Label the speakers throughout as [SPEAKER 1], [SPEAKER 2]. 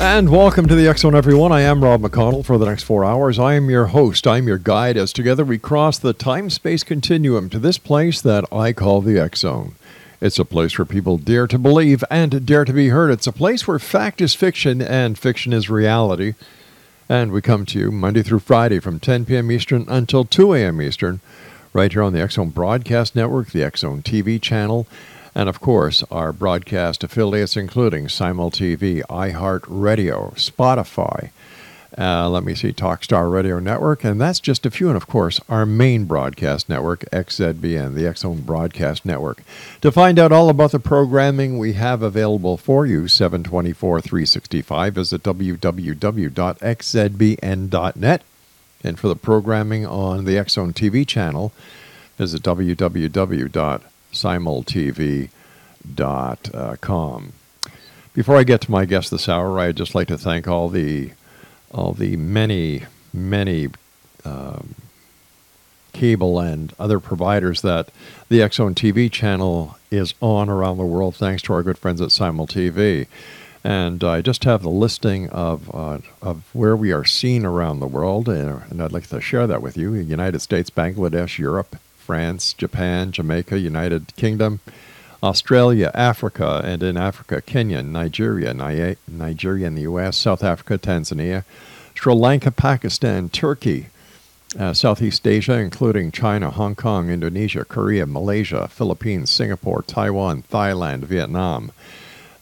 [SPEAKER 1] And welcome to the X Zone, everyone. I am Rob McConnell. For the next four hours, I am your host. I'm your guide as together we cross the time space continuum to this place that I call the X Zone. It's a place where people dare to believe and dare to be heard. It's a place where fact is fiction and fiction is reality. And we come to you Monday through Friday from 10 p.m. Eastern until 2 a.m. Eastern, right here on the X Zone Broadcast Network, the X Zone TV channel, and of course, our broadcast affiliates, including Simul TV, iHeartRadio, Spotify, uh, let me see, Talkstar Radio Network, and that's just a few. And of course, our main broadcast network, XZBN, the Zone Broadcast Network. To find out all about the programming we have available for you, 724 365, visit www.xzbn.net. And for the programming on the Zone TV channel, visit www.simultv.com. Before I get to my guest this hour, I'd just like to thank all the all the many, many um, cable and other providers that the Zone TV channel is on around the world, thanks to our good friends at Simul TV. And I just have the listing of, uh, of where we are seen around the world, and I'd like to share that with you. United States, Bangladesh, Europe, France, Japan, Jamaica, United Kingdom, Australia, Africa, and in Africa, Kenya, Nigeria, Ni- Nigeria in the U.S., South Africa, Tanzania, Sri Lanka, Pakistan, Turkey, uh, Southeast Asia, including China, Hong Kong, Indonesia, Korea, Malaysia, Philippines, Singapore, Taiwan, Thailand, Vietnam.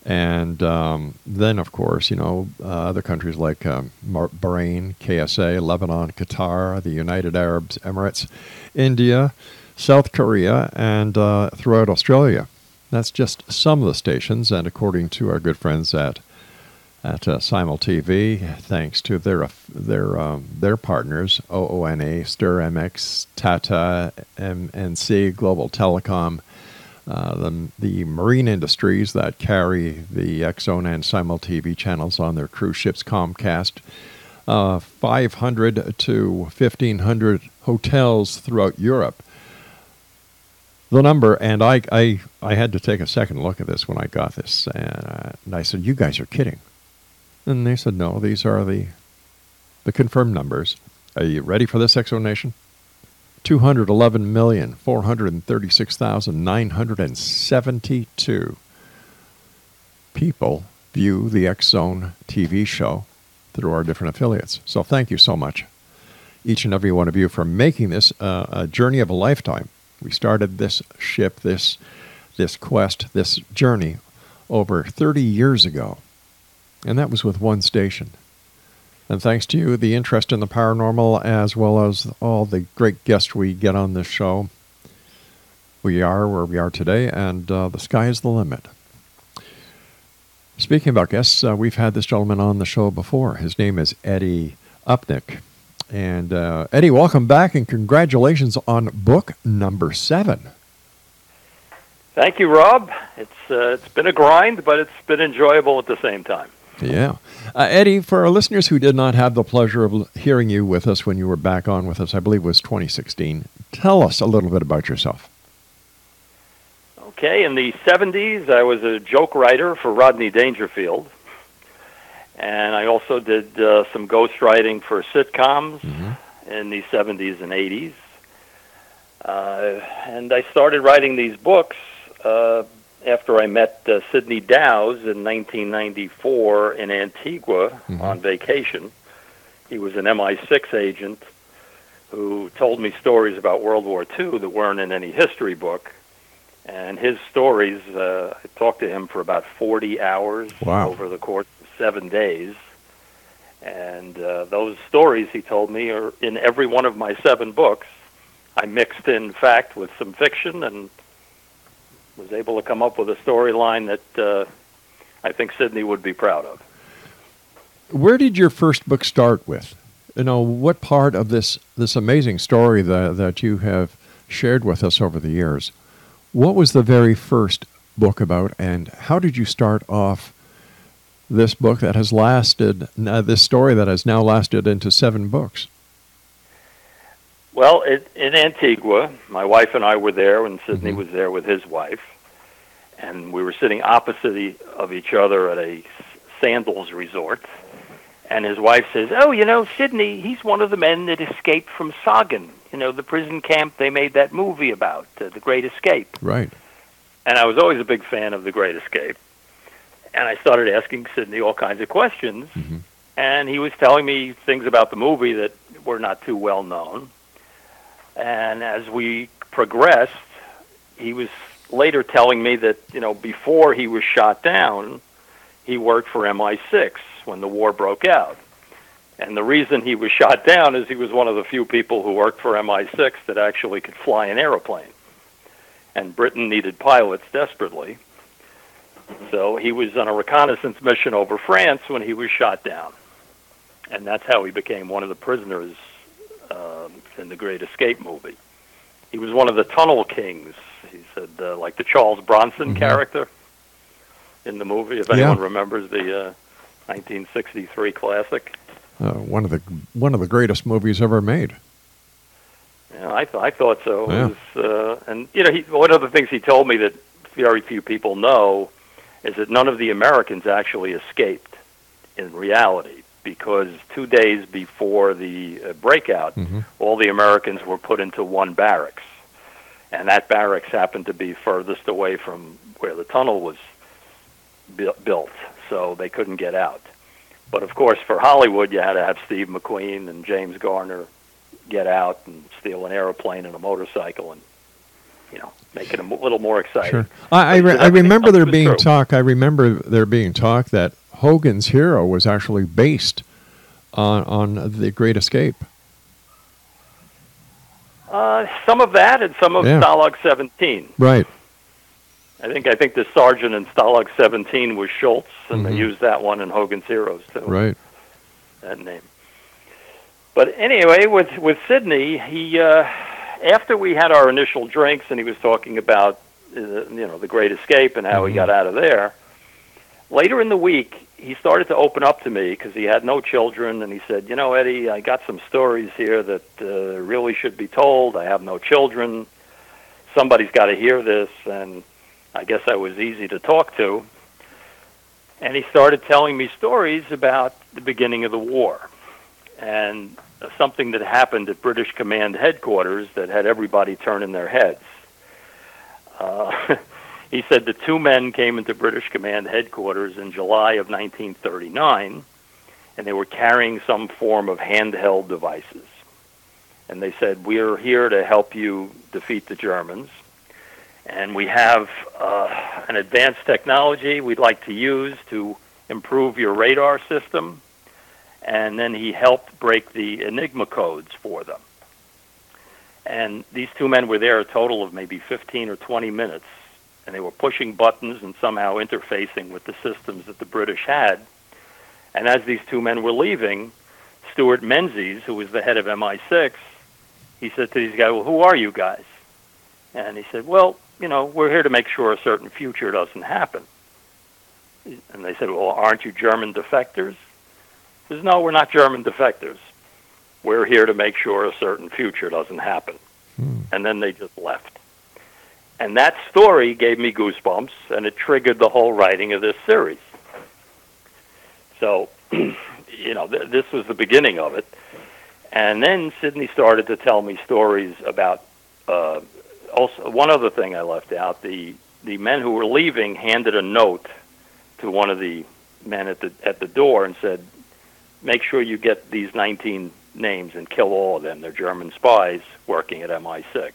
[SPEAKER 1] And um, then, of course, you know, uh, other countries like um, Bahrain, KSA, Lebanon, Qatar, the United Arab Emirates, India, South Korea, and uh, throughout Australia. That's just some of the stations, and according to our good friends at at uh, Simul TV, thanks to their their um, their partners OONA, Stir MX, Tata, MNC, Global Telecom, uh, the, the marine industries that carry the X Zone and Simul TV channels on their cruise ships, Comcast, uh, 500 to 1,500 hotels throughout Europe the number, and I, I, I had to take a second look at this when I got this, and, uh, and I said, "You guys are kidding," and they said, "No, these are the, the confirmed numbers. Are you ready for this, hundred seventy-two people view the X Zone TV show through our different affiliates. So thank you so much, each and every one of you, for making this uh, a journey of a lifetime." We started this ship, this this quest, this journey over 30 years ago. And that was with one station. And thanks to you, the interest in the paranormal, as well as all the great guests we get on this show, we are where we are today, and uh, the sky is the limit. Speaking about guests, uh, we've had this gentleman on the show before. His name is Eddie Upnick. And uh, Eddie, welcome back and congratulations on book number seven.
[SPEAKER 2] Thank you, Rob. It's uh, it's been a grind, but it's been enjoyable at the same time.
[SPEAKER 1] Yeah, uh, Eddie. For our listeners who did not have the pleasure of hearing you with us when you were back on with us, I believe it was 2016. Tell us a little bit about yourself.
[SPEAKER 2] Okay, in the 70s, I was a joke writer for Rodney Dangerfield and I also did uh, some ghostwriting for sitcoms mm-hmm. in the 70s and 80s. Uh, and I started writing these books uh, after I met uh, Sidney Dowse in 1994 in Antigua mm-hmm. on vacation. He was an MI6 agent who told me stories about World War II that weren't in any history book. And his stories, uh, I talked to him for about 40 hours
[SPEAKER 1] Wow.
[SPEAKER 2] over the course of seven days. And uh, those stories, he told me, are in every one of my seven books. I mixed in fact with some fiction and was able to come up with a storyline that uh, I think Sydney would be proud of.
[SPEAKER 1] Where did your first book start with? You know, what part of this this amazing story that that you have shared with us over the years? What was the very first book about, and how did you start off this book that has lasted uh, this story that has now lasted into seven books?
[SPEAKER 2] Well, it, in Antigua, my wife and I were there, and Sydney was there with his wife, and we were sitting opposite e- of each other at a sandals resort. And his wife says, "Oh, you know, Sydney, he's one of the men that escaped from Sagan. You know, the prison camp they made that movie about, uh, The Great Escape."
[SPEAKER 1] Right.
[SPEAKER 2] And I was always a big fan of The Great Escape. And I started asking Sidney all kinds of questions. Mm-hmm. And he was telling me things about the movie that were not too well known. And as we progressed, he was later telling me that, you know, before he was shot down, he worked for MI6 when the war broke out. And the reason he was shot down is he was one of the few people who worked for MI6 that actually could fly an aeroplane and Britain needed pilots desperately. So he was on a reconnaissance mission over France when he was shot down, and that's how he became one of the prisoners um, in the Great Escape movie. He was one of the Tunnel Kings. He said, uh, like the Charles Bronson character in the movie. If
[SPEAKER 1] Yeah.
[SPEAKER 2] anyone remembers the uh, 1963 classic.
[SPEAKER 1] Uh, one of the one of the greatest movies ever made.
[SPEAKER 2] Yeah, I, th- I thought so.
[SPEAKER 1] Yeah.
[SPEAKER 2] It was, uh, and you know, he, one of the things he told me that very few people know is that none of the Americans actually escaped in reality because two days before the uh, breakout, all the Americans were put into one barracks, and that barracks happened to be furthest away from where the tunnel was bu- built, so they couldn't get out. But of course, for Hollywood, you had to have Steve McQueen and James Garner get out and steal an aeroplane and a motorcycle and you know make it a little more exciting.
[SPEAKER 1] Sure. I, I, re- I remember there being talk. I remember there being talk that Hogan's Hero was actually based on on the Great Escape.
[SPEAKER 2] Uh, some of that and some of
[SPEAKER 1] Yeah.
[SPEAKER 2] Stalag 17.
[SPEAKER 1] Right.
[SPEAKER 2] I think I think the sergeant in Stalag 17 was Schultz, and they
[SPEAKER 1] Mhm.
[SPEAKER 2] used that one in Hogan's Heroes too.
[SPEAKER 1] Right.
[SPEAKER 2] that name. But anyway, with with Sydney, he uh, after we had our initial drinks, and he was talking about uh, you know the Great Escape and how he got out of there. Later in the week, he started to open up to me because he had no children, and he said, "You know, Eddie, I got some stories here that uh, really should be told. I have no children. Somebody's got to hear this." And I guess I was easy to talk to and he started telling me stories about the beginning of the war and something that happened at British Command headquarters that had everybody turning their heads. Uh, he said the two men came into British Command headquarters in July of 1939, and they were carrying some form of handheld devices. And they said, "We're here to help you defeat the Germans." and we have uh, an advanced technology we'd like to use to improve your radar system. And then he helped break the Enigma codes for them. And these two men were there a total of maybe 15 or 20 minutes, and they were pushing buttons and somehow interfacing with the systems that the British had. And as these two men were leaving, Stewart Menzies, who was the head of MI6, he said to these guys, Well, who are you guys? And he said, Well, you know, we're here to make sure a certain future doesn't happen. And they said, Well, aren't you German defectors? Says, No, we're not German defectors. We're here to make sure a certain future doesn't happen. And then they just left. And that story gave me goosebumps, and it triggered the whole writing of this series. So, you know, th- this was the beginning of it. And then Sydney started to tell me stories about uh, also one other thing I left out. The the men who were leaving handed a note to one of the men at the at the door and said, "Make sure you get these 19 names and kill all of them. They're German spies working at MI6.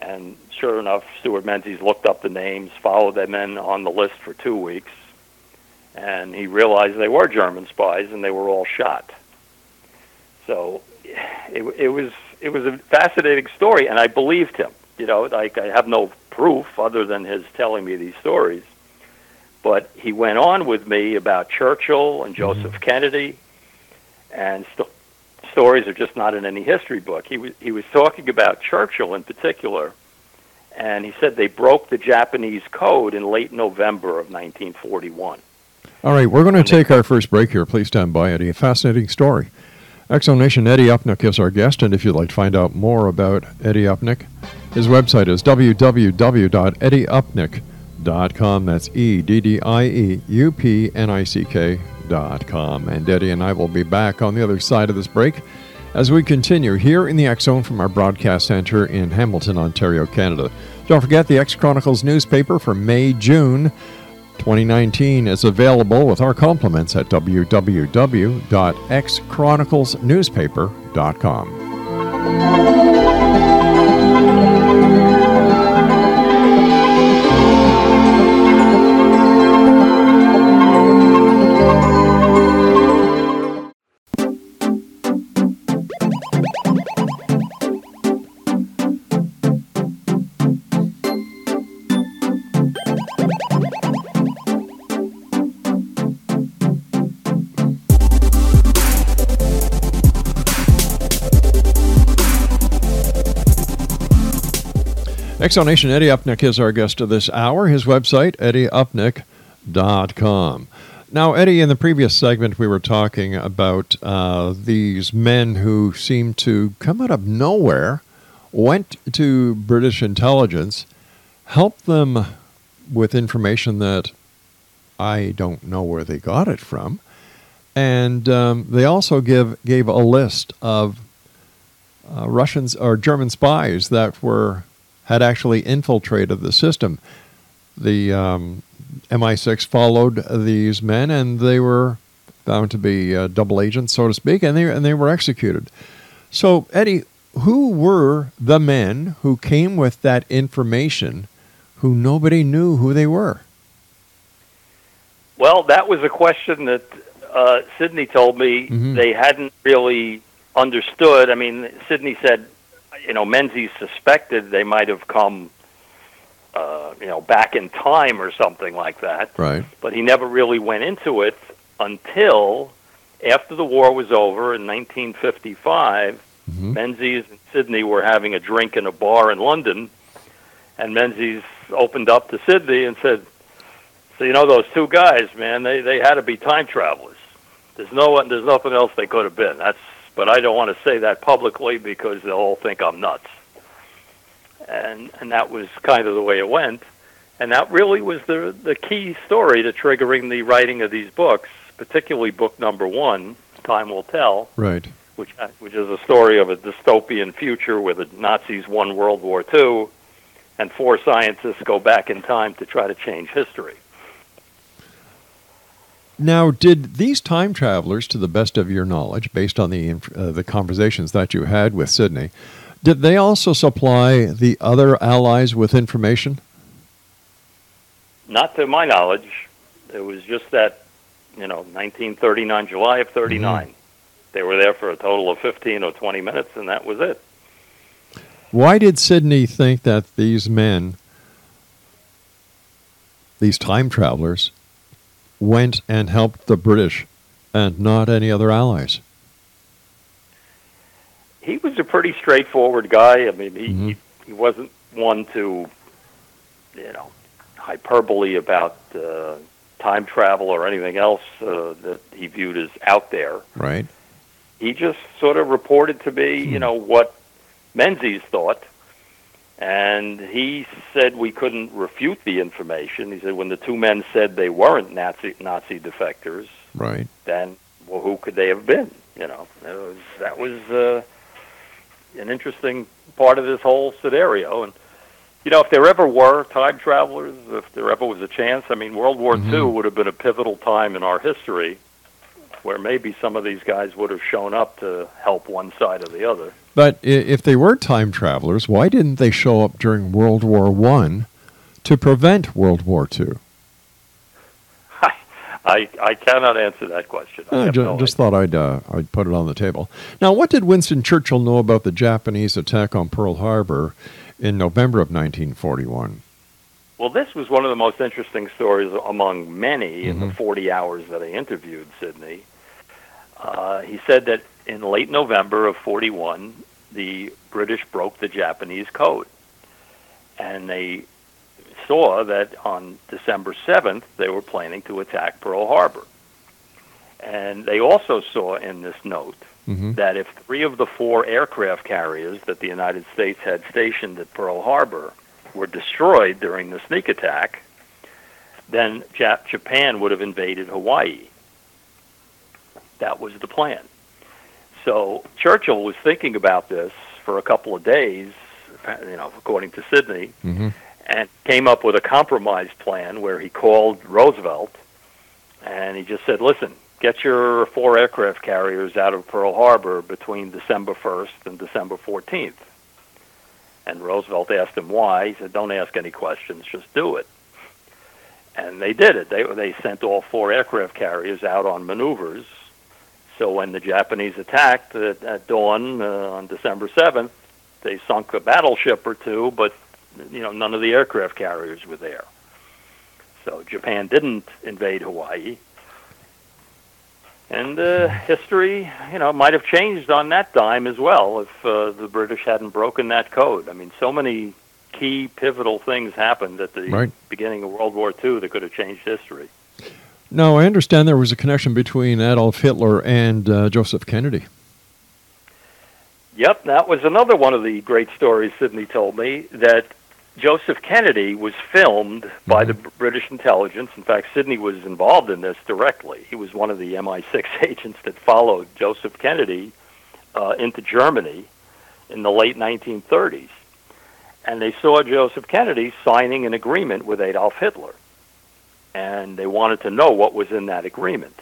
[SPEAKER 2] And sure enough, Stewart Menzies looked up the names, followed them in on the list for two weeks, and he realized they were German spies and they were all shot. So it, it was it was a fascinating story, and I believed him. You know, like I have no proof other than his telling me these stories. But he went on with me about Churchill and Joseph mm-hmm. Kennedy, and st- stories are just not in any history book. He was he was talking about Churchill in particular, and he said they broke the Japanese code in late November of 1941.
[SPEAKER 1] All right, we're going to take our first break here. Please stand by, Eddie. A fascinating story. X Zone Nation Eddie Upnick is our guest, and if you'd like to find out more about Eddie Upnick, his website is www.eddieupnick.com. That's E D D I E U P N I C K.com. And Eddie and I will be back on the other side of this break as we continue here in the X Zone from our broadcast center in Hamilton, Ontario, Canada. Don't forget the X Chronicles newspaper for May June 2019 is available with our compliments at www.xchroniclesnewspaper.com. X Zone Nation, Eddie Upnick is our guest of this hour. His website, eddieupnick.com. Now, Eddie, in the previous segment, we were talking about uh, these men who seemed to come out of nowhere, went to British intelligence, helped them with information that I don't know where they got it from, and um, they also give gave a list of uh, Russians or German spies that were had actually infiltrated the system. The um, MI6 followed these men, and they were found to be uh, double agents, so to speak, and they and they were executed. So, Eddie, who were the men who came with that information, who nobody knew who they were?
[SPEAKER 2] Well, that was a question that uh, Sidney told me mm-hmm. they hadn't really understood. I mean, Sydney said you know, Menzies suspected they might have come, uh, you know, back in time or something like that.
[SPEAKER 1] Right.
[SPEAKER 2] But he never really went into it until after the war was over in 1955. Mm-hmm. Menzies and Sidney were having a drink in a bar in London, and Menzies opened up to Sidney and said, "So you know those two guys, man? They they had to be time travelers. There's no one, there's nothing else they could have been. That's but I don't want to say that publicly because they'll all think I'm nuts. And and that was kind of the way it went, and that really was the the key story to triggering the writing of these books, particularly book number one, Time Will Tell.
[SPEAKER 1] Right.
[SPEAKER 2] Which uh, which is a story of a dystopian future where the Nazis won World War II, and four scientists go back in time to try to change history.
[SPEAKER 1] Now, did these time travelers, to the best of your knowledge, based on the uh, the conversations that you had with Sydney, did they also supply the other allies with information?
[SPEAKER 2] Not to my knowledge. It was just that, you know, 1939, July of 39. Mm-hmm. They were there for a total of 15 or 20 minutes, and that was it.
[SPEAKER 1] Why did Sydney think that these men, these time travelers, went and helped the British and not any other allies?
[SPEAKER 2] He was a pretty straightforward guy. I mean, he, mm-hmm. he, he wasn't one to, you know, hyperbole about uh, time travel or anything else uh, that he viewed as out there.
[SPEAKER 1] Right.
[SPEAKER 2] He just sort of reported to me, hmm. you know, what Menzies thought and he said we couldn't refute the information. He said when the two men said they weren't Nazi Nazi defectors,
[SPEAKER 1] right?
[SPEAKER 2] Then, well, who could they have been? You know, was, that was uh, an interesting part of this whole scenario. And you know, if there ever were time travelers, if there ever was a chance, I mean, World War mm-hmm. II would have been a pivotal time in our history where maybe some of these guys would have shown up to help one side or the other.
[SPEAKER 1] But if they were time travelers, why didn't they show up during World War One to prevent World War Two?
[SPEAKER 2] I, I cannot answer that question. I
[SPEAKER 1] I
[SPEAKER 2] have
[SPEAKER 1] ju-
[SPEAKER 2] no
[SPEAKER 1] just thought I'd uh, I'd put it on the table. Now, what did Winston Churchill know about the Japanese attack on Pearl Harbor in November of 1941?
[SPEAKER 2] Well, this was one of the most interesting stories among many in
[SPEAKER 1] Mm-hmm.
[SPEAKER 2] the 40 hours that I interviewed Sidney. Uh, he said that in late November of 41, the British broke the Japanese code. And they saw that on December 7th, they were planning to attack Pearl Harbor. And they also saw in this note
[SPEAKER 1] Mhm.
[SPEAKER 2] that if three of the four aircraft carriers that the United States had stationed at Pearl Harbor were destroyed during the sneak attack, then Jap- Japan would have invaded Hawaii. That was the plan. So Churchill was thinking about this for a couple of days, you know, according to Sydney,
[SPEAKER 1] Mhm.
[SPEAKER 2] and came up with a compromise plan where he called Roosevelt and he just said, "Listen, get your four aircraft carriers out of Pearl Harbor between December 1st and December 14th." And Roosevelt asked him why. He said, "Don't ask any questions, just do it." And they did it. They they sent all four aircraft carriers out on maneuvers. So when the Japanese attacked at, at dawn uh, on December 7th, they sunk a battleship or two, but you know none of the aircraft carriers were there. So Japan didn't invade Hawaii. And uh, history, you know, might have changed on that dime as well if uh, the British hadn't broken that code. I mean, so many key pivotal things happened at the
[SPEAKER 1] Right.
[SPEAKER 2] beginning of World War II that could have changed history.
[SPEAKER 1] Now, I understand there was a connection between Adolf Hitler and uh, Joseph Kennedy.
[SPEAKER 2] Yep, that was another one of the great stories Sidney told me that Joseph Kennedy was filmed by the British intelligence. In fact, Sidney was involved in this directly. He was one of the MI6 agents that followed Joseph Kennedy uh, into Germany in the late 1930s. And they saw Joseph Kennedy signing an agreement with Adolf Hitler. And they wanted to know what was in that agreement.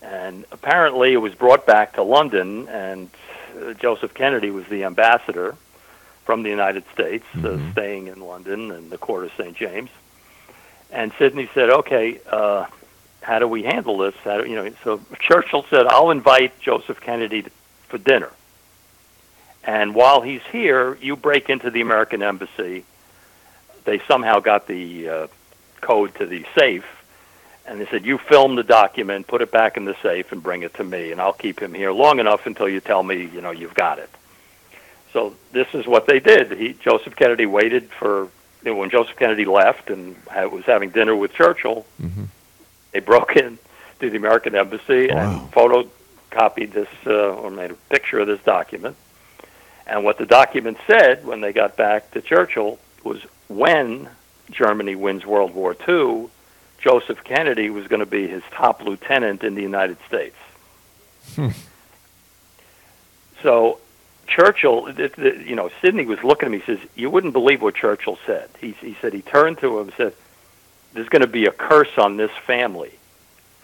[SPEAKER 2] And apparently it was brought back to London, and uh, Joseph Kennedy was the ambassador from the United States, uh, staying in London and the court of St. James. And Sidney said, "Okay, uh, how do we handle this?" How do, you know, so Churchill said, "I'll invite Joseph Kennedy to, for dinner, and while he's here, you break into the American embassy." They somehow got the uh, code to the safe, and they said, "You film the document, put it back in the safe, and bring it to me, and I'll keep him here long enough until you tell me, you know, you've got it." So this is what they did. He Joseph Kennedy waited for you know, when Joseph Kennedy left and was having dinner with Churchill. They broke in to the American embassy
[SPEAKER 1] Wow.
[SPEAKER 2] and photocopied this uh, or made a picture of this document. And what the document said when they got back to Churchill was when Germany wins World War II, Joseph Kennedy was going to be his top lieutenant in the United States. Hmm. So Churchill, you know, Sidney was looking at me. He says, "You wouldn't believe what Churchill said." He, he said he turned to him and said, "There's going to be a curse on this family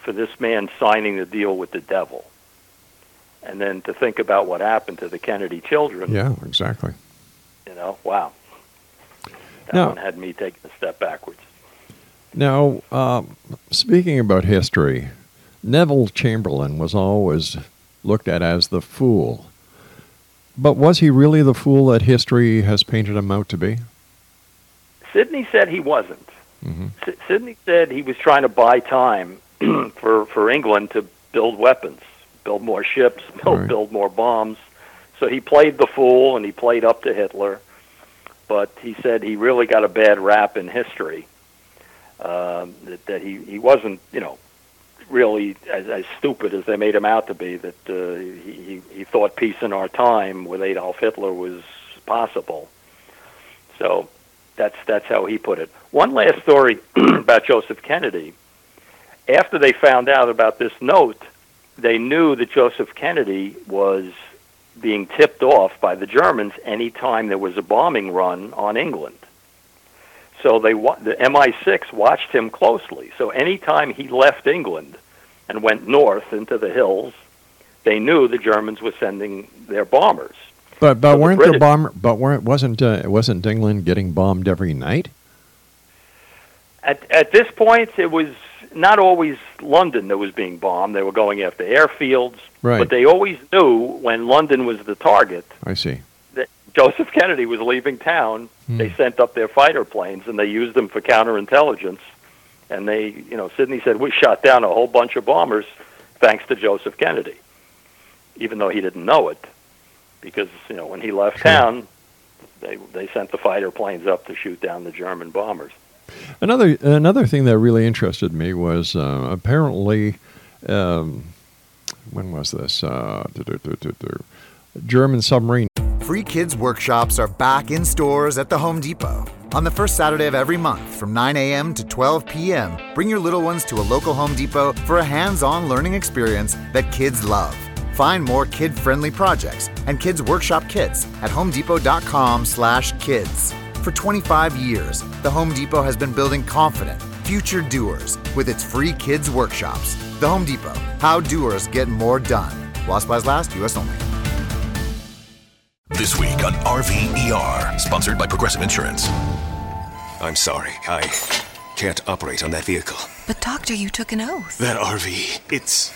[SPEAKER 2] for this man signing the deal with the devil." And then to think about what happened to the Kennedy children,
[SPEAKER 1] Yeah, exactly.
[SPEAKER 2] you know, wow, that
[SPEAKER 1] Now-
[SPEAKER 2] one had me taking a step backwards.
[SPEAKER 1] Now, um, speaking about history, Neville Chamberlain was always looked at as the fool. But was he really the fool that history has painted him out to be?
[SPEAKER 2] Sidney said he wasn't.
[SPEAKER 1] Mhm.
[SPEAKER 2] S- Sidney said he was trying to buy time for for England to build weapons, build more ships, build,
[SPEAKER 1] Right.
[SPEAKER 2] build more bombs. So he played the fool and he played up to Hitler. But he said he really got a bad rap in history. Um, that, that he, he wasn't, you know, really as, as stupid as they made him out to be. That uh, he, he he thought peace in our time with Adolf Hitler was possible. So that's that's how he put it. One last story about Joseph Kennedy. After they found out about this note, they knew that Joseph Kennedy was being tipped off by the Germans any time there was a bombing run on England. So they wa- the MI6 watched him closely. So anytime he left England, and went north into the hills, they knew the Germans were sending their bombers.
[SPEAKER 1] But but
[SPEAKER 2] So
[SPEAKER 1] weren't there
[SPEAKER 2] British-
[SPEAKER 1] bomber? But weren't wasn't uh, wasn't England getting bombed every night?
[SPEAKER 2] At at this point, it was not always London that was being bombed. They were going after airfields,
[SPEAKER 1] Right.
[SPEAKER 2] but they always knew when London was the target
[SPEAKER 1] I see.
[SPEAKER 2] that Joseph Kennedy was leaving town. Hmm. They sent up their fighter planes and they used them for counterintelligence. And they, you know, Sidney said we shot down a whole bunch of bombers thanks to Joseph Kennedy, even though he didn't know it, because you know when he left town, they they sent the fighter planes up to shoot down the German bombers.
[SPEAKER 1] Another another thing that really interested me was uh, apparently, um, when was this? Uh, German submarine.
[SPEAKER 3] Free Kids Workshops are back in stores at the Home Depot. On the first Saturday of every month from 9 a.m. to 12 p.m., bring your little ones to a local Home Depot for a hands on learning experience that kids love. Find more kid friendly projects and kids workshop kits at homedepot.com/slash kids. For 25 years, the Home Depot has been building confident, future doers with its free kids workshops. The Home Depot, how doers get more done. While supplies last, U.S. only.
[SPEAKER 4] This week on RVER, sponsored by Progressive Insurance.
[SPEAKER 5] I'm sorry, I can't operate on that vehicle.
[SPEAKER 6] But, Doctor, you took an oath.
[SPEAKER 5] That RV, it's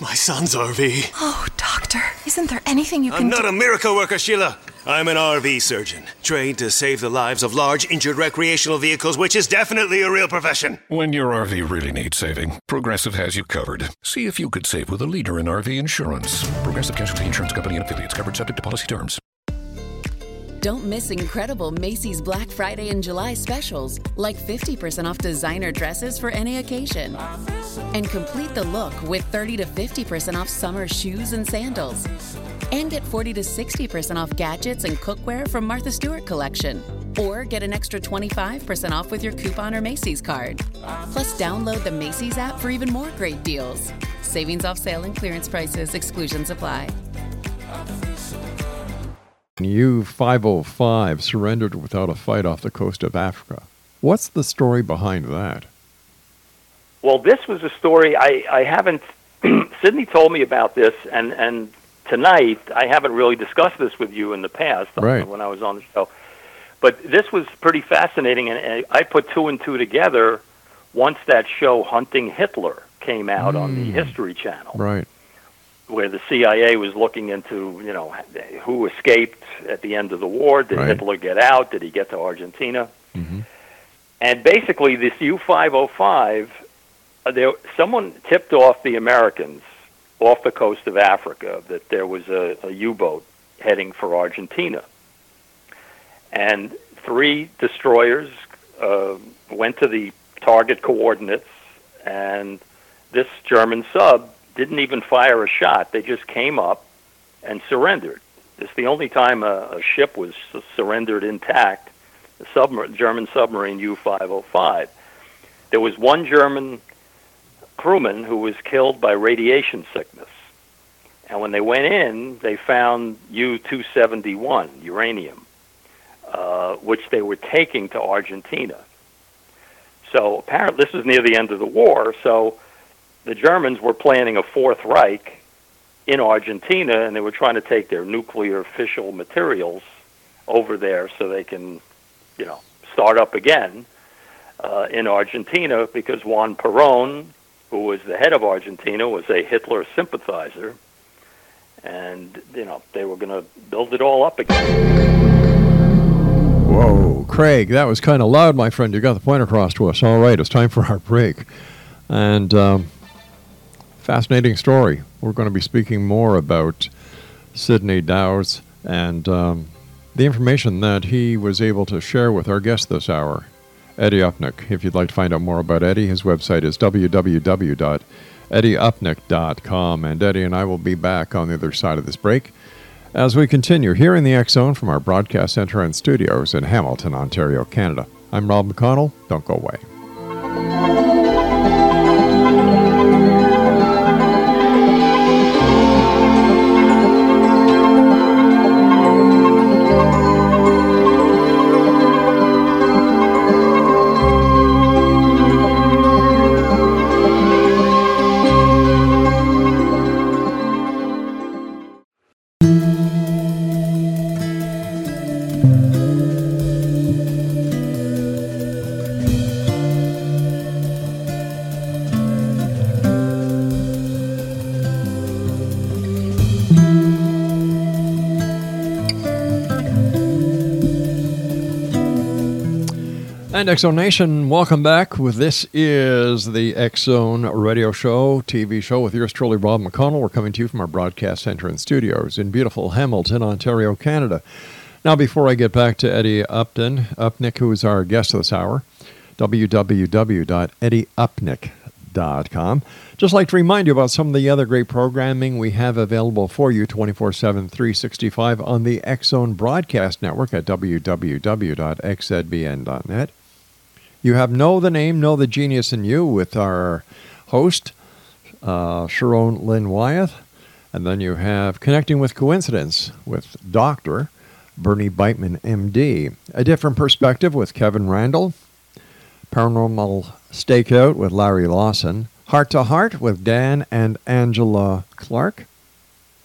[SPEAKER 5] my son's RV.
[SPEAKER 6] Oh, Doctor, isn't there anything you can
[SPEAKER 5] I'm not
[SPEAKER 6] do?
[SPEAKER 5] a miracle worker, Sheila. I'm an RV surgeon, trained to save the lives of large injured recreational vehicles, which is definitely a real profession.
[SPEAKER 7] When your RV really needs saving, Progressive has you covered. See if you could save with a leader in RV insurance. Progressive Casualty Insurance Company and affiliates covered subject to policy terms.
[SPEAKER 8] Don't miss incredible Macy's Black Friday and July specials, like 50% off designer dresses for any occasion. And complete the look with 30 to 50% off summer shoes and sandals. And get 40 to 60% off gadgets and cookware from Martha Stewart collection. Or get an extra 25% off with your coupon or Macy's card. Plus, download the Macy's app for even more great deals. Savings off sale and clearance prices, exclusions apply.
[SPEAKER 1] U 505 surrendered without a fight off the coast of Africa. What's the story behind that?
[SPEAKER 2] Well, this was a story I, I haven't. Sydney told me about this, and and tonight I haven't really discussed this with you in the past uh,
[SPEAKER 1] Right.
[SPEAKER 2] when I was on the show. But this was pretty fascinating, and, and I put two and two together once that show Hunting Hitler came out on the History Channel
[SPEAKER 1] Right.
[SPEAKER 2] Where the CIA was looking into, you know, who escaped at the end of the war. Did
[SPEAKER 1] Right.
[SPEAKER 2] Hitler get out? Did he get to Argentina?
[SPEAKER 1] Mhm.
[SPEAKER 2] And basically, this U-505, uh, there someone tipped off the Americans off the coast of Africa that there was a, a U-boat heading for Argentina, and three destroyers uh, went to the target coordinates, and this German sub didn't even fire a shot. They just came up and surrendered. It's the only time a, a ship was surrendered intact. The submar- German submarine U-505. There was one German crewman who was killed by radiation sickness. And when they went in, they found U-271 uranium, uh, which they were taking to Argentina. So apparently, this was near the end of the war. So the Germans were planning a Fourth Reich in Argentina, and they were trying to take their nuclear fissile materials over there so they can, you know, start up again uh, in Argentina because Juan Perón, who was the head of Argentina, was a Hitler sympathizer, and you know they were going to build it all up again.
[SPEAKER 1] Whoa, Craig, that was kind of loud, my friend. You got the point across to us. All right, it's time for our break. And um, fascinating story. We're going to be speaking more about Sidney Dowse and um, the information that he was able to share with our guest this hour, Eddie Upnick. If you'd like to find out more about Eddie, his website is www.eddieupnick.com. And Eddie and I will be back on the other side of this break as we continue here in the X Zone from our broadcast center and studios in Hamilton, Ontario, Canada. I'm Rob McConnell. Don't go away. And X Zone Nation, welcome back. This is the X Zone Radio Show, TV show with yours truly, Bob McConnell. We're coming to you from our broadcast center and studios in beautiful Hamilton, Ontario, Canada. Now, before I get back to Eddie Upton, Upnick, who is our guest this hour, www.eddieupnick.com. Just like to remind you about some of the other great programming we have available for you 24 7, 365 on the X Zone Broadcast Network at www.xzbn.net. You have Know the Name, Know the Genius in You with our host, uh, Sharon Lynn Wyeth. And then you have Connecting with Coincidence with Dr. Bernie Beitman, MD. A Different Perspective with Kevin Randle. Paranormal Stakeout with Larry Lawson. Heart to Heart with Dan and Angela Clark.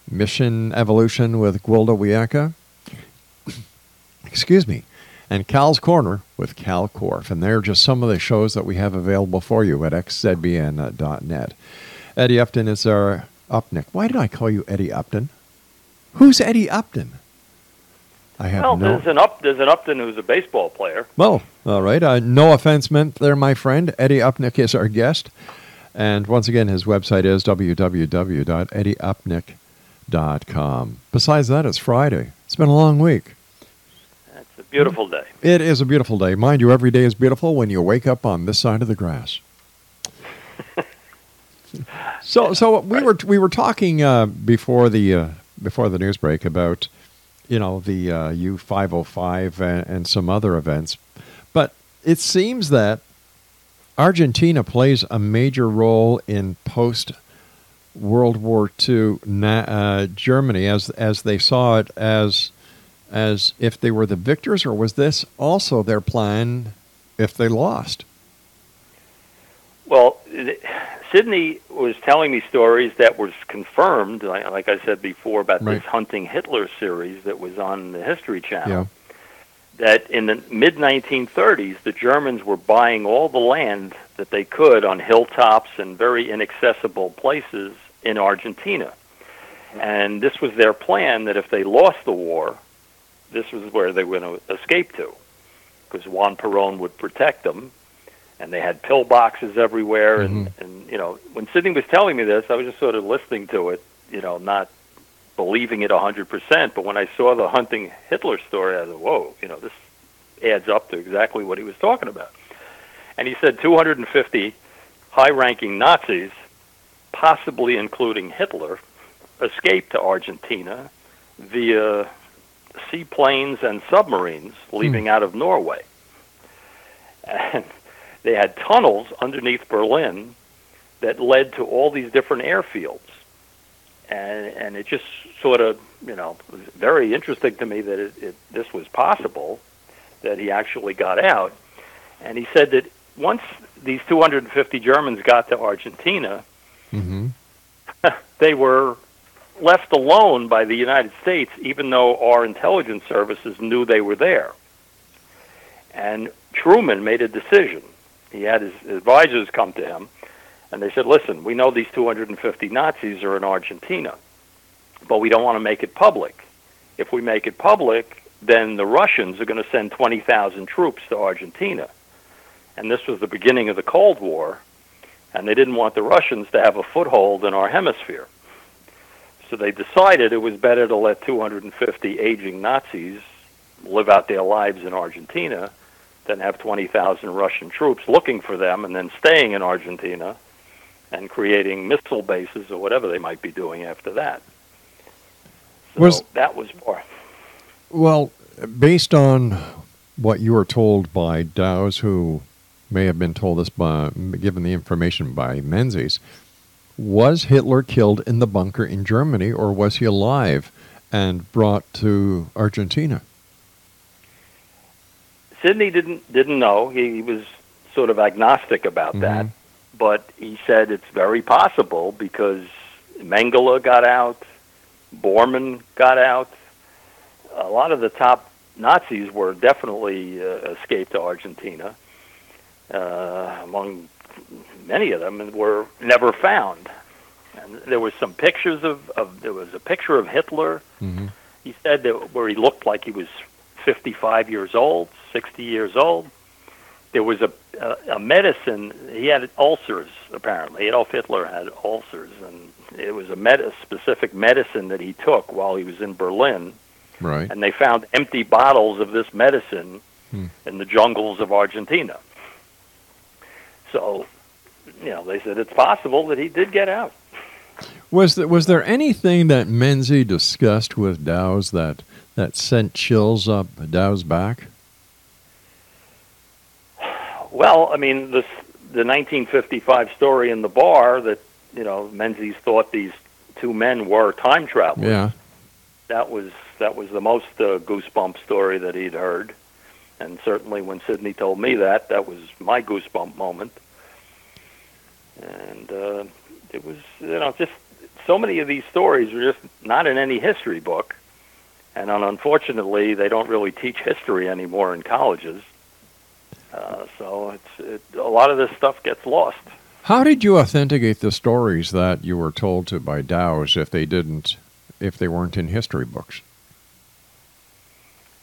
[SPEAKER 1] Mission Evolution with Gwilda Wiyaka. Excuse me and Cal's Corner with Cal Corf. And they're just some of the shows that we have available for you at xzbn.net. Eddie Upton is our Upnick. Why did I call you Eddie Upton? Who's Eddie Upton? I have
[SPEAKER 2] well,
[SPEAKER 1] no.
[SPEAKER 2] there's an up there's an Upton who's a baseball player.
[SPEAKER 1] Well, all right. Uh, no offense meant there, my friend. Eddie Upnick is our guest. And once again, his website is www.eddieupnick.com. Besides that, it's Friday. It's been a long week.
[SPEAKER 2] Beautiful day.
[SPEAKER 1] It is a beautiful day. Mind you, every day is beautiful when you wake up on this side of the grass. so, so we were we were talking uh, before the uh, before the news break about you know the uh, U five hundred five and some other events, but it seems that Argentina plays a major role in post World War II uh, Germany as as they saw it as as if they were the victors, or was this also their plan if they lost?
[SPEAKER 2] Well, Sydney was telling me stories that was confirmed, like, like I said before, about
[SPEAKER 1] Right.
[SPEAKER 2] this Hunting Hitler series that was on the History Channel.
[SPEAKER 1] Yeah.
[SPEAKER 2] That in the mid 1930s, the Germans were buying all the land that they could on hilltops and very inaccessible places in Argentina. Mm-hmm. And this was their plan that if they lost the war, this was where they were going to escape to. Because Juan Perón would protect them, and they had pillboxes everywhere. And, mm-hmm. and, you know, when Sidney was telling me this, I was just sort of listening to it, you know, not believing it 100%. But when I saw the hunting Hitler story, I said, whoa, you know, this adds up to exactly what he was talking about. And he said 250 high ranking Nazis, possibly including Hitler, escaped to Argentina via seaplanes and submarines leaving out of Norway. And they had tunnels underneath Berlin that led to all these different airfields. And, and it just sort of, you know, was very interesting to me that it, it, this was possible, that he actually got out. And he said that once these 250 Germans got to Argentina,
[SPEAKER 1] Mm-hmm.
[SPEAKER 2] they were left alone by the United States, even though our intelligence services knew they were there. And Truman made a decision. He had his advisors come to him, and they said, Listen, we know these 250 Nazis are in Argentina, but we don't want to make it public. If we make it public, then the Russians are going to send 20,000 troops to Argentina. And this was the beginning of the Cold War, and they didn't want the Russians to have a foothold in our hemisphere. So they decided it was better to let 250 aging Nazis live out their lives in Argentina than have 20,000 Russian troops looking for them and then staying in Argentina and creating missile bases or whatever they might be doing after that. So
[SPEAKER 1] Was-
[SPEAKER 2] that was part.
[SPEAKER 1] Well, based on what you were told by Dowse, who may have been told this by given the information by Menzies, was Hitler killed in the bunker in Germany, or was he alive and brought to Argentina?
[SPEAKER 2] Sidney didn't didn't know. He, was sort of agnostic about that, but he said it's very possible because Mengele got out, Bormann got out. A lot of the top Nazis were definitely uh, escaped to Argentina. Uh, among many of them were never found. And there was some pictures of, of there was a picture of Hitler
[SPEAKER 1] Mm-hmm.
[SPEAKER 2] he said that where he looked like he was 55 years old, 60 years old. there was a, a a medicine. He had ulcers apparently. Adolf Hitler had ulcers, and it was a, med- a specific medicine that he took while he was in Berlin.
[SPEAKER 1] Right.
[SPEAKER 2] And they found empty bottles of this medicine
[SPEAKER 1] Hmm.
[SPEAKER 2] in the jungles of Argentina. So, you know, they said it's possible that he did get out.
[SPEAKER 1] Was there, was there anything that Menzies discussed with Dowse that, that sent chills up Dowse back?
[SPEAKER 2] Well, I mean, this the 1955 story in the bar that you know Menzies thought these two men were time travelers.
[SPEAKER 1] Yeah.
[SPEAKER 2] That was that was the most uh, goosebump story that he'd heard, and certainly when Sidney told me that, that was my goosebump moment. And uh, it was you know just so many of these stories are just not in any history book, and unfortunately they don't really teach history anymore in colleges. Uh, so it's it, a lot of this stuff gets lost.
[SPEAKER 1] How did you authenticate the stories that you were told to by Dowse if they didn't, if they weren't in history books?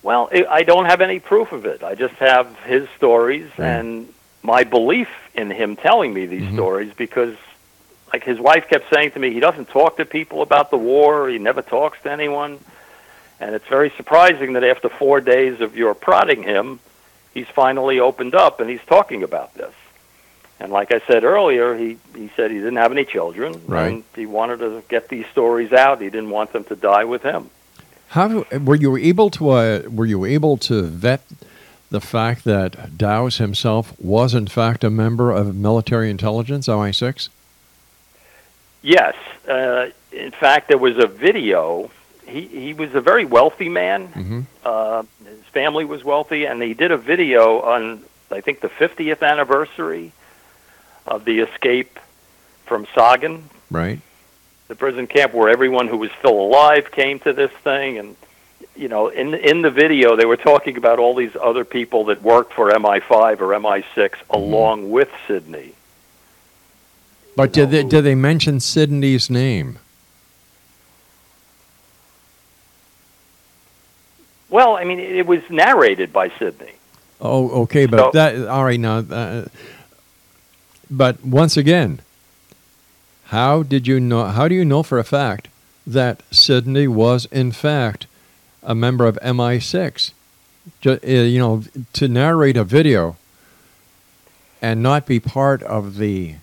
[SPEAKER 2] Well, I I don't have any proof of it. I just have his stories and my belief in him telling me these stories because, like, his wife kept saying to me, he doesn't talk to people about the war. He never talks to anyone. And it's very surprising that after four days of your prodding him, he's finally opened up and he's talking about this. And like I said earlier, he, he said he didn't have any children.
[SPEAKER 1] Right.
[SPEAKER 2] And he wanted to get these stories out. He didn't want them to die with him.
[SPEAKER 1] How were you able to uh, were you able to vet the fact that Dowse himself was in fact a member of military intelligence MI6?
[SPEAKER 2] Yes. Uh, in fact, there was a video. He, he was a very wealthy man.
[SPEAKER 1] Mm-hmm.
[SPEAKER 2] Uh, his family was wealthy, and he did a video on, I think, the 50th anniversary of the escape from Sagan,
[SPEAKER 1] Right.
[SPEAKER 2] the prison camp where everyone who was still alive came to this thing. And, you know, in, in the video, they were talking about all these other people that worked for MI5 or MI6 along with Sidney.
[SPEAKER 1] But did they, did they mention Sidney's name?
[SPEAKER 2] Well, I mean, it was narrated by Sidney.
[SPEAKER 1] Oh, okay, but
[SPEAKER 2] So-
[SPEAKER 1] that all right now. Uh, but once again, how did you know? How do you know for a fact that Sidney was in fact a member of MI6? Ju- uh, you know, to narrate a video and not be part of the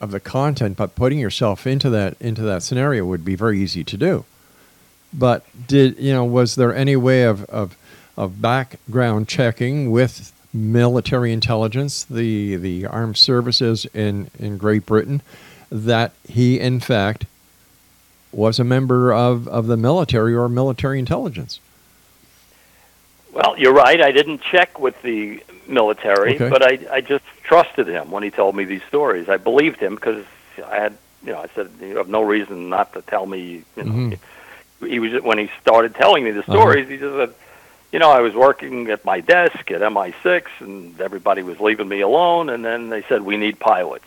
[SPEAKER 1] of the content, but putting yourself into that into that scenario would be very easy to do. But did you know? Was there any way of of, of background checking with military intelligence, the the armed services in in Great Britain, that he in fact was a member of, of the military or military intelligence?
[SPEAKER 2] Well, you're right. I didn't check with the military,
[SPEAKER 1] Okay.
[SPEAKER 2] but I, I just trusted him when he told me these stories. I believed him because I had, you know, I said you have no reason not to tell me. You know,
[SPEAKER 1] Mhm.
[SPEAKER 2] he was when he started telling me the
[SPEAKER 1] Uh-huh.
[SPEAKER 2] stories. He just said, you know, I was working at my desk at MI6, and everybody was leaving me alone. And then they said we need pilots,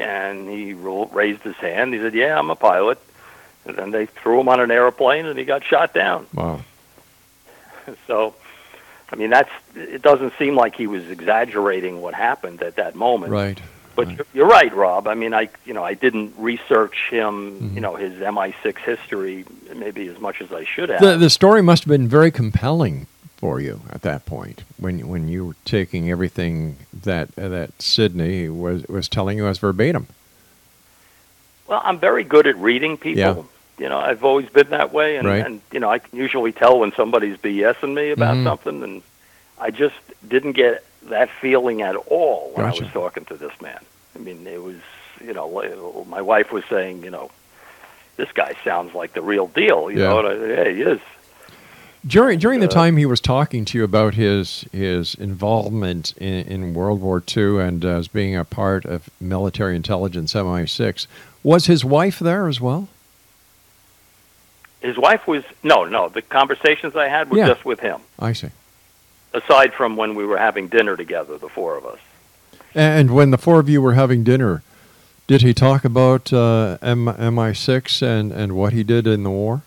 [SPEAKER 2] and he raised his hand. He said, "Yeah, I'm a pilot." And then they threw him on an airplane, and he got shot down.
[SPEAKER 1] Wow.
[SPEAKER 2] So, I mean, that's it. Doesn't seem like he was exaggerating what happened at that moment.
[SPEAKER 1] Right.
[SPEAKER 2] But you're- you're right, Rob. I mean, I you know I didn't research him,
[SPEAKER 1] Mm-hmm.
[SPEAKER 2] you know, his MI6 history maybe as much as I should have.
[SPEAKER 1] The the story must have been very compelling for you at that point when when you were taking everything that uh, that Sidney was was telling you as verbatim.
[SPEAKER 2] well, I'm very good at reading people.
[SPEAKER 1] Yeah.
[SPEAKER 2] You know, I've always been that way, and,
[SPEAKER 1] Right.
[SPEAKER 2] and you know, I can usually tell when somebody's BSing me about
[SPEAKER 1] Mhm.
[SPEAKER 2] something, and I just didn't get that feeling at all when I was talking to this man. I mean, it was, you know, my wife was saying, you know, this guy sounds like the real deal. You
[SPEAKER 1] Yeah.
[SPEAKER 2] know, I, yeah, he is.
[SPEAKER 1] During during the
[SPEAKER 2] Uh,
[SPEAKER 1] time he was talking to you about his his involvement in, in World War II and as being a part of military intelligence MI6, was his wife there as well?
[SPEAKER 2] His wife was no, no. The conversations I had were
[SPEAKER 1] Yeah.
[SPEAKER 2] just with him.
[SPEAKER 1] I see.
[SPEAKER 2] Aside from when we were having dinner together, the four of us.
[SPEAKER 1] And when the four of you were having dinner, did he talk about uh, M- MI6 and, and what he did in the war?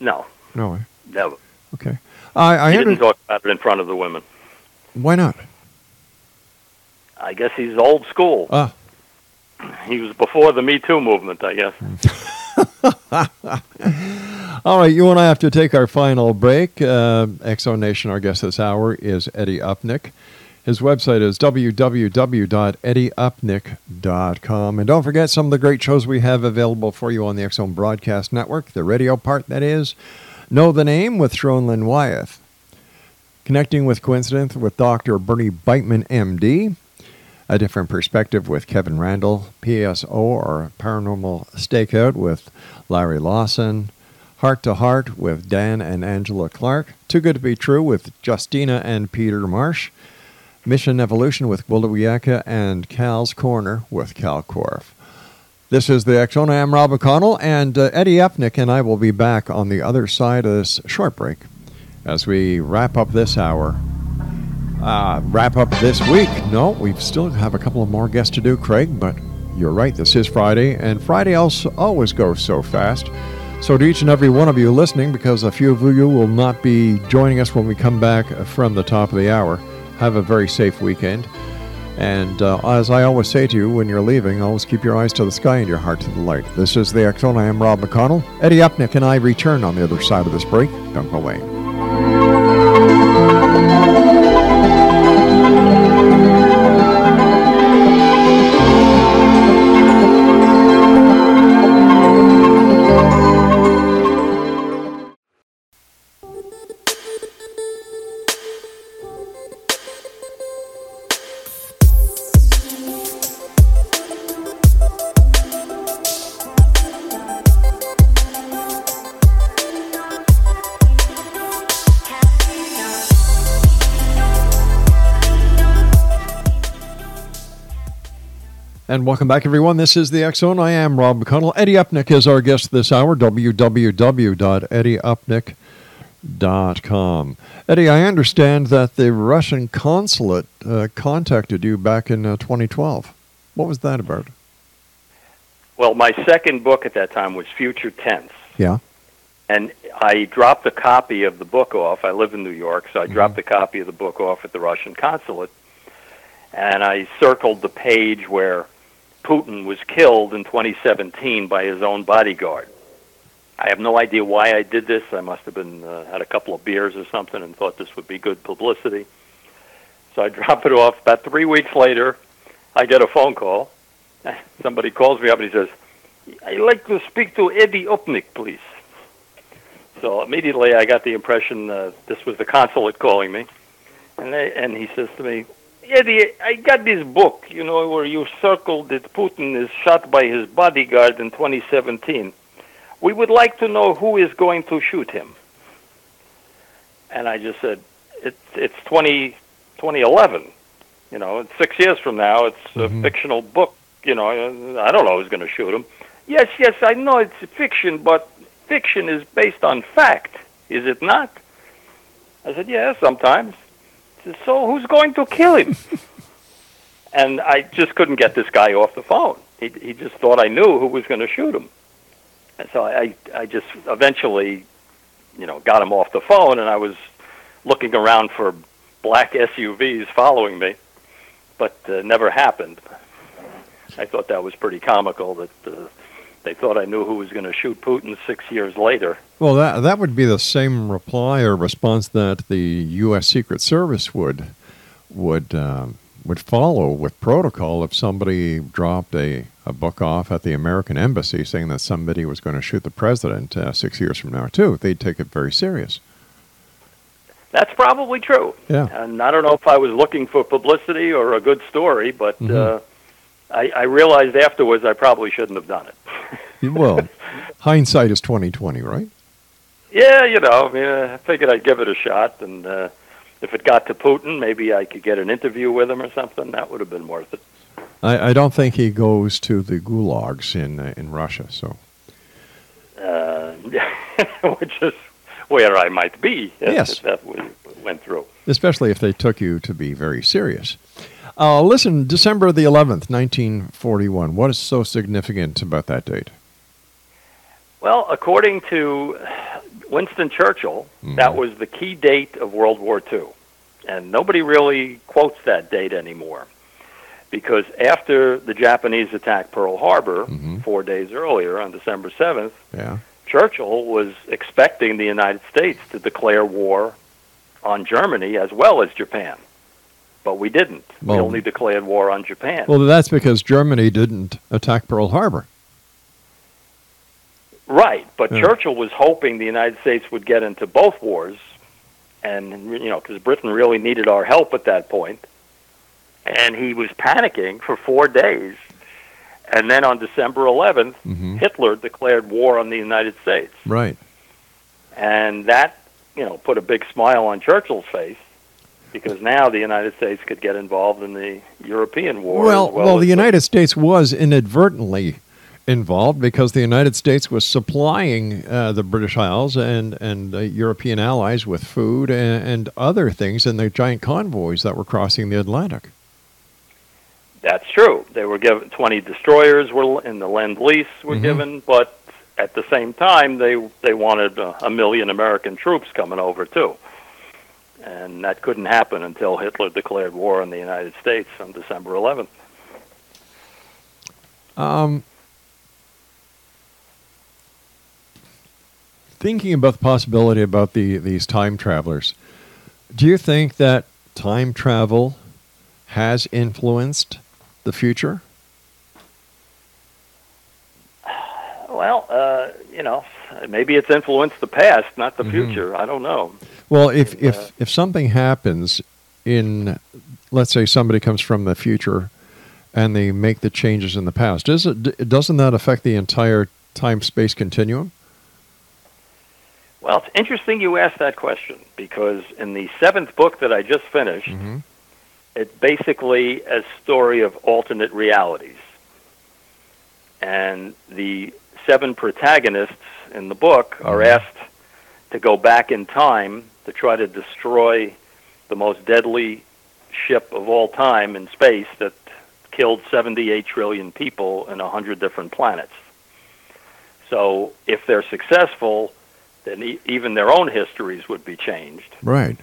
[SPEAKER 2] No,
[SPEAKER 1] No. eh?
[SPEAKER 2] never.
[SPEAKER 1] Okay. I, I
[SPEAKER 2] he didn't talk about it in front of the women.
[SPEAKER 1] Why not?
[SPEAKER 2] I guess he's old school.
[SPEAKER 1] Ah.
[SPEAKER 2] He was before the Me Too movement, I guess.
[SPEAKER 1] All right, you and I have to take our final break. Uh, X Zone Nation, our guest this hour is Eddie Upnick. His website is www.eddieupnick.com. And don't forget some of the great shows we have available for you on the Zone Broadcast Network, the radio part, that is. Know the Name with Sharon Lynn Wyeth. Connecting with Coincidence with Dr. Bernie Beitman, MD. A Different Perspective with Kevin Randle. PSO or Paranormal Stakeout with Larry Lawson. Heart to Heart with Dan and Angela Clark. Too Good to Be True with Justina and Peter Marsh. Mission Evolution with Gwilda Wiyaka and Cal's Corner with Kal Korff. This is the Zone. I am Rob McConnell, and uh, Eddie Upnick and I will be back on the other side of this short break as we wrap up this hour. Uh, wrap up this week. No, we still have a couple of more guests to do, Craig, but you're right. This is Friday, and Friday also always goes so fast. So, to each and every one of you listening, because a few of you will not be joining us when we come back from the top of the hour, have a very safe weekend. And uh, as I always say to you when you're leaving, always keep your eyes to the sky and your heart to the light. This is the Zone. I am Rob McConnell. Eddie Upnick and I return on the other side of this break. Don't go away. And welcome back, everyone. This is the X Zone. I am Rob McConnell. Eddie Upnick is our guest this hour. www.eddieupnick.com. Eddie, I understand that the Russian consulate uh, contacted you back in uh, 2012. What was that about?
[SPEAKER 2] Well, my second book at that time was Future Tense.
[SPEAKER 1] Yeah.
[SPEAKER 2] And I dropped a copy of the book off. I live in New York, so I dropped a copy of the book off at the Russian consulate. And I circled the page where Putin was killed in 2017 by his own bodyguard. I have no idea why I did this. I must have been uh, had a couple of beers or something and thought this would be good publicity. So I drop it off. About three weeks later, I get a phone call. Somebody calls me up and he says, "I'd like to speak to Eddie Upnick, please." So immediately I got the impression uh, this was the consulate calling me, and they, and he says to me, Eddie, I got this book, you know, where you circled that Putin is shot by his bodyguard in 2017. We would like to know who is going to shoot him. And I just said, it's it's 20, 2011. You know, it's six years from now. It's a
[SPEAKER 1] Mm-hmm.
[SPEAKER 2] fictional book. You know, I don't know who's going to shoot him. Yes, yes, I know it's fiction, but fiction is based on fact, is it not? I said, yeah, sometimes. So who's going to kill him? and I just couldn't get this guy off the phone. He, he just thought I knew who was going to shoot him. And so I, I just eventually, you know, got him off the phone, and I was looking around for black SUVs following me, but uh, never happened. I thought that was pretty comical that uh, they thought I knew who was going to shoot Putin six years later.
[SPEAKER 1] Well, that that would be the same reply or response that the U.S. Secret Service would would um, would follow with protocol if somebody dropped a, a book off at the American embassy saying that somebody was going to shoot the president uh, six years from now too. They'd take it very serious.
[SPEAKER 2] That's probably true.
[SPEAKER 1] Yeah.
[SPEAKER 2] And I don't know if I was looking for publicity or a good story, but
[SPEAKER 1] Mhm.
[SPEAKER 2] uh, I, I realized afterwards I probably shouldn't have done it.
[SPEAKER 1] well, hindsight is twenty twenty, right?
[SPEAKER 2] Yeah, you know, I, mean, I figured I'd give it a shot, and uh, if it got to Putin, maybe I could get an interview with him or something. That would have been worth it.
[SPEAKER 1] I, I don't think he goes to the gulags in uh, in Russia. So
[SPEAKER 2] Uh, which is where I might be if,
[SPEAKER 1] Yes.
[SPEAKER 2] that we went through.
[SPEAKER 1] especially if they took you to be very serious. Uh, listen, December the 11th, 1941. What is so significant about that date?
[SPEAKER 2] Well, according to Winston Churchill, that was the key date of World War II. And nobody really quotes that date anymore. because after the Japanese attacked Pearl Harbor
[SPEAKER 1] Mm-hmm.
[SPEAKER 2] four days earlier on December 7th,
[SPEAKER 1] Yeah.
[SPEAKER 2] Churchill was expecting the United States to declare war on Germany as well as Japan. But we didn't. we only declared war on Japan.
[SPEAKER 1] Well, that's because Germany didn't attack Pearl Harbor.
[SPEAKER 2] Right, but
[SPEAKER 1] Yeah.
[SPEAKER 2] Churchill was hoping the United States would get into both wars, and you know, because Britain really needed our help at that point. and he was panicking for four days, and then on December 11th,
[SPEAKER 1] Mhm.
[SPEAKER 2] Hitler declared war on the United States,
[SPEAKER 1] Right.
[SPEAKER 2] and that you know put a big smile on Churchill's face. Because now the United States could get involved in the European war.
[SPEAKER 1] Well, well,
[SPEAKER 2] well
[SPEAKER 1] the United States was inadvertently involved because the United States was supplying uh, the British Isles and and uh, European allies with food and, and other things in the giant convoys that were crossing the Atlantic.
[SPEAKER 2] That's true. They were given 20 destroyers were in the Lend Lease were
[SPEAKER 1] Mhm.
[SPEAKER 2] given, but at the same time they they wanted uh, a million American troops coming over too. And that couldn't happen until Hitler declared war on the United States on December 11th.
[SPEAKER 1] Um, thinking about the possibility about the these time travelers, do you think that time travel has influenced the future?
[SPEAKER 2] Well, uh, you know, maybe it's influenced the past, not the
[SPEAKER 1] Mhm.
[SPEAKER 2] future. I don't know.
[SPEAKER 1] Well, if if if something happens in, let's say somebody comes from the future, and they make the changes in the past, does it doesn't that affect the entire time space continuum?
[SPEAKER 2] Well, it's interesting you asked that question because in the seventh book that I just finished, mm-hmm. it's basically a story of alternate realities. And the seven protagonists in the book are mm-hmm. asked to go back in time to try to destroy the most deadly ship of all time in space that killed 78 trillion people in 100 different planets. So if they're successful, then e- even their own histories would be changed,
[SPEAKER 1] Right.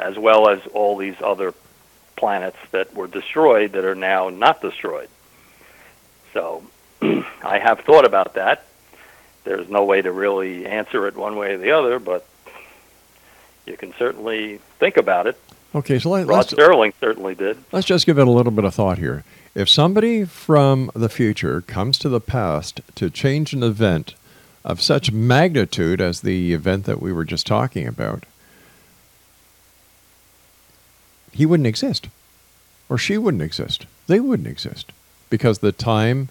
[SPEAKER 2] as well as all these other planets that were destroyed that are now not destroyed. So I have thought about that. There's no way to really answer it one way or the other, but you can certainly think about it.
[SPEAKER 1] Okay, so let,
[SPEAKER 2] Rod
[SPEAKER 1] let's
[SPEAKER 2] Serling certainly did.
[SPEAKER 1] let's just give it a little bit of thought here. If somebody from the future comes to the past to change an event of such magnitude as the event that we were just talking about, he wouldn't exist, or she wouldn't exist. They wouldn't exist because the time,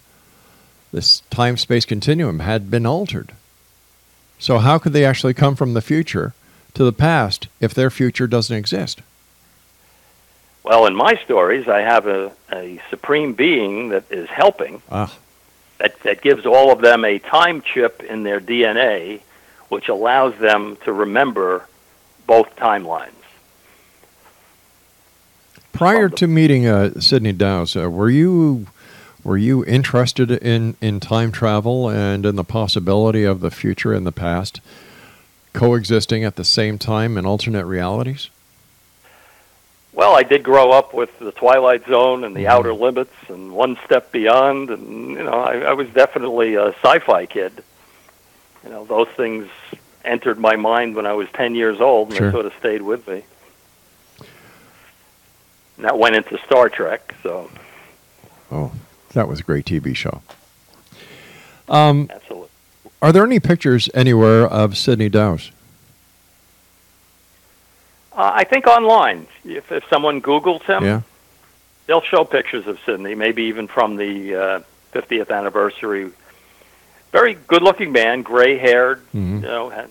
[SPEAKER 1] this time space continuum had been altered. So, how could they actually come from the future to the past if their future doesn't exist?
[SPEAKER 2] Well, in my stories, I have a, a supreme being that is helping.
[SPEAKER 1] Ah.
[SPEAKER 2] that, that gives all of them a time chip in their DNA, which allows them to remember both timelines.
[SPEAKER 1] Prior to meeting uh, Sidney Dowse, uh, were you were you interested in, in time travel and in the possibility of the future and the past coexisting at the same time in alternate realities?
[SPEAKER 2] Well, I did grow up with the Twilight Zone and the Outer Limits and One Step Beyond, and you know, I, I was definitely a sci-fi kid. You know, those things entered my mind when I was ten years old, and
[SPEAKER 1] Sure.
[SPEAKER 2] they sort of stayed with me. And that went into Star Trek, so
[SPEAKER 1] Oh, that was a great TV show. Um,
[SPEAKER 2] absolutely.
[SPEAKER 1] Are there any pictures anywhere of Sidney Dowse?
[SPEAKER 2] Uh, I think online, if if someone Googles him,
[SPEAKER 1] Yeah.
[SPEAKER 2] they'll show pictures of Sidney, maybe even from the uh, 50th anniversary. Very good-looking man, gray-haired.
[SPEAKER 1] Mhm.
[SPEAKER 2] You know, had,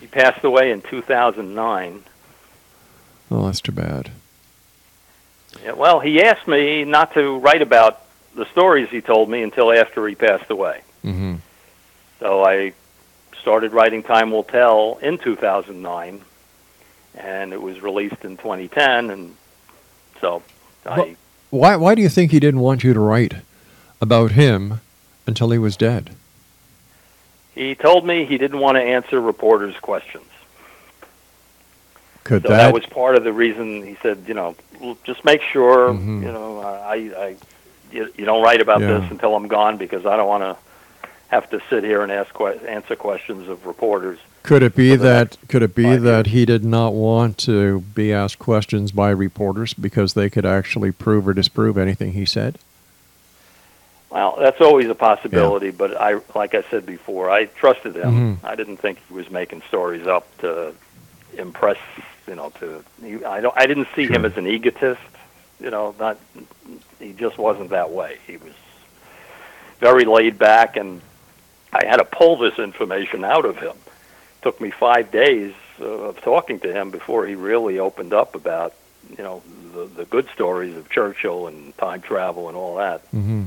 [SPEAKER 2] he passed away in 2009.
[SPEAKER 1] Oh, that's too bad.
[SPEAKER 2] Yeah, well, he asked me not to write about the stories he told me until after he passed away.
[SPEAKER 1] hmm
[SPEAKER 2] So I started writing Time Will Tell in 2009, and it was released in 2010. And so I
[SPEAKER 1] Why why do you think he didn't want you to write about him until he was dead?
[SPEAKER 2] He told me he didn't want to answer reporters' questions.
[SPEAKER 1] Could
[SPEAKER 2] so
[SPEAKER 1] that,
[SPEAKER 2] that was part of the reason he said, you know, just make sure,
[SPEAKER 1] Mhm.
[SPEAKER 2] you know, I, I, you, you don't write about
[SPEAKER 1] Yeah.
[SPEAKER 2] this until I'm gone because I don't want to have to sit here and ask que- answer questions of reporters.
[SPEAKER 1] could it be that could it be that he did not want to be asked questions by reporters because they could actually prove or disprove anything he said?
[SPEAKER 2] Well, that's always a possibility, but I, like I said before, I trusted him.
[SPEAKER 1] Mhm.
[SPEAKER 2] I didn't think he was making stories up to impress, you know, to. He, I don't. I didn't see him as an egotist. You know, not. He just wasn't that way. He was very laid back, and I had to pull this information out of him. It took me five days uh, of talking to him before he really opened up about, you know, the, the good stories of Churchill and time travel and all that.
[SPEAKER 1] hmm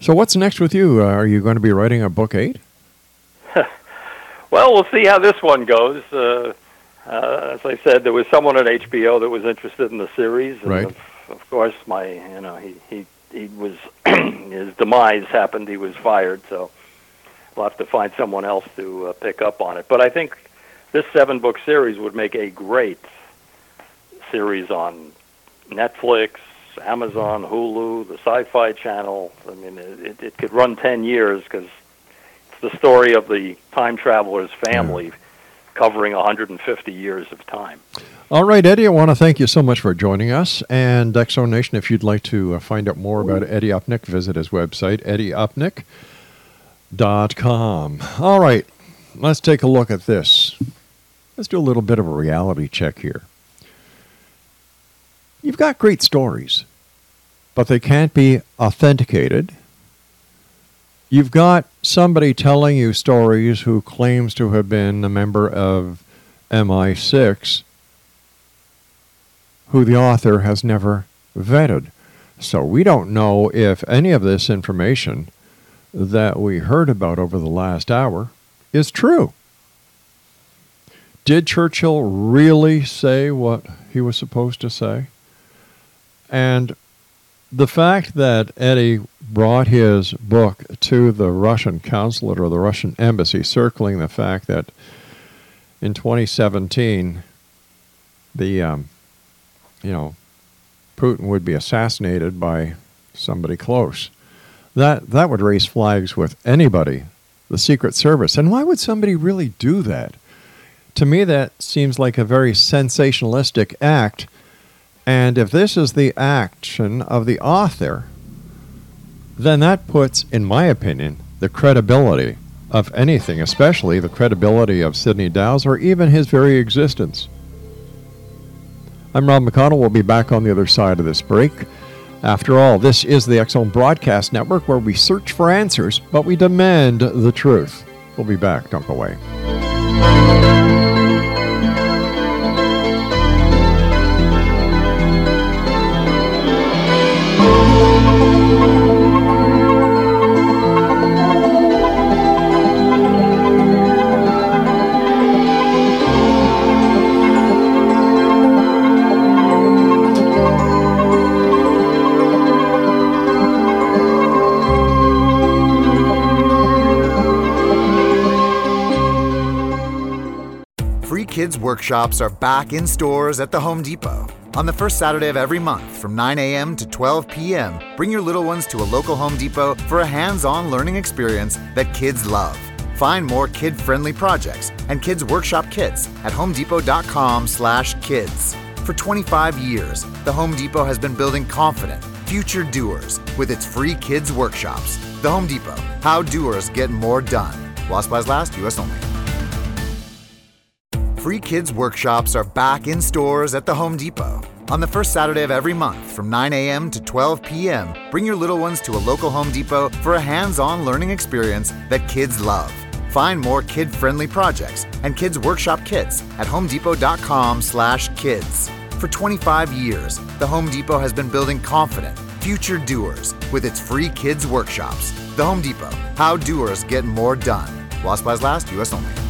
[SPEAKER 1] So what's next with you? Uh, are you going to be writing a book eight?
[SPEAKER 2] Well, we'll see how this one goes. Uh, uh, as I said, there was someone at HBO that was interested in the series, and
[SPEAKER 1] Right.
[SPEAKER 2] of, of course, my you know he he he was his demise happened. He was fired, so we'll have to find someone else to uh, pick up on it. But I think this seven book series would make a great series on Netflix, Amazon, Hulu, the Sci-Fi Channel. I mean, it, it could run ten years because it's the story of the time traveler's family covering 150 years of time.
[SPEAKER 1] All right, Eddie, I want to thank you so much for joining us. And X Zone Nation, if you'd like to uh, find out more about Eddie Upnick, visit his website, eddieupnick.com. All right, let's take a look at this. Let's do a little bit of a reality check here. You've got great stories, but they can't be authenticated. You've got somebody telling you stories who claims to have been a member of MI6 who the author has never vetted. So we don't know if any of this information that we heard about over the last hour is true. Did Churchill really say what he was supposed to say? And the fact that Eddie brought his book to the Russian consulate or the Russian embassy, circling the fact that in 2017, the um, you know Putin would be assassinated by somebody close. That that would raise flags with anybody, the Secret Service. And why would somebody really do that? To me, that seems like a very sensationalistic act. And if this is the action of the author, then that puts, in my opinion, the credibility of anything, especially the credibility of Sidney Dowse or even his very existence. I'm Rob McConnell. We'll be back on the other side of this break. After all, this is the X Zone Broadcast Network where we search for answers, but we demand the truth. We'll be back. Don't go away.
[SPEAKER 3] Workshops are back in stores at the Home Depot. On the first Saturday of every month from 9 a.m. to 12 p.m., bring your little ones to a local Home Depot for a hands on learning experience that kids love. Find more kid friendly projects and kids workshop kits at homedepot.com/slash kids. For 25 years, the Home Depot has been building confident, future doers with its free kids workshops. The Home Depot, how doers get more done. While supplies last, U.S. only. Free Kids Workshops are back in stores at the Home Depot. On the first Saturday of every month from 9 a.m. to 12 p.m., bring your little ones to a local Home Depot for a hands on learning experience that kids love. Find more kid friendly projects and kids workshop kits at homedepot.com/slash kids. For 25 years, the Home Depot has been building confident, future doers with its free kids workshops. The Home Depot, how doers get more done. While supplies last, U.S. only.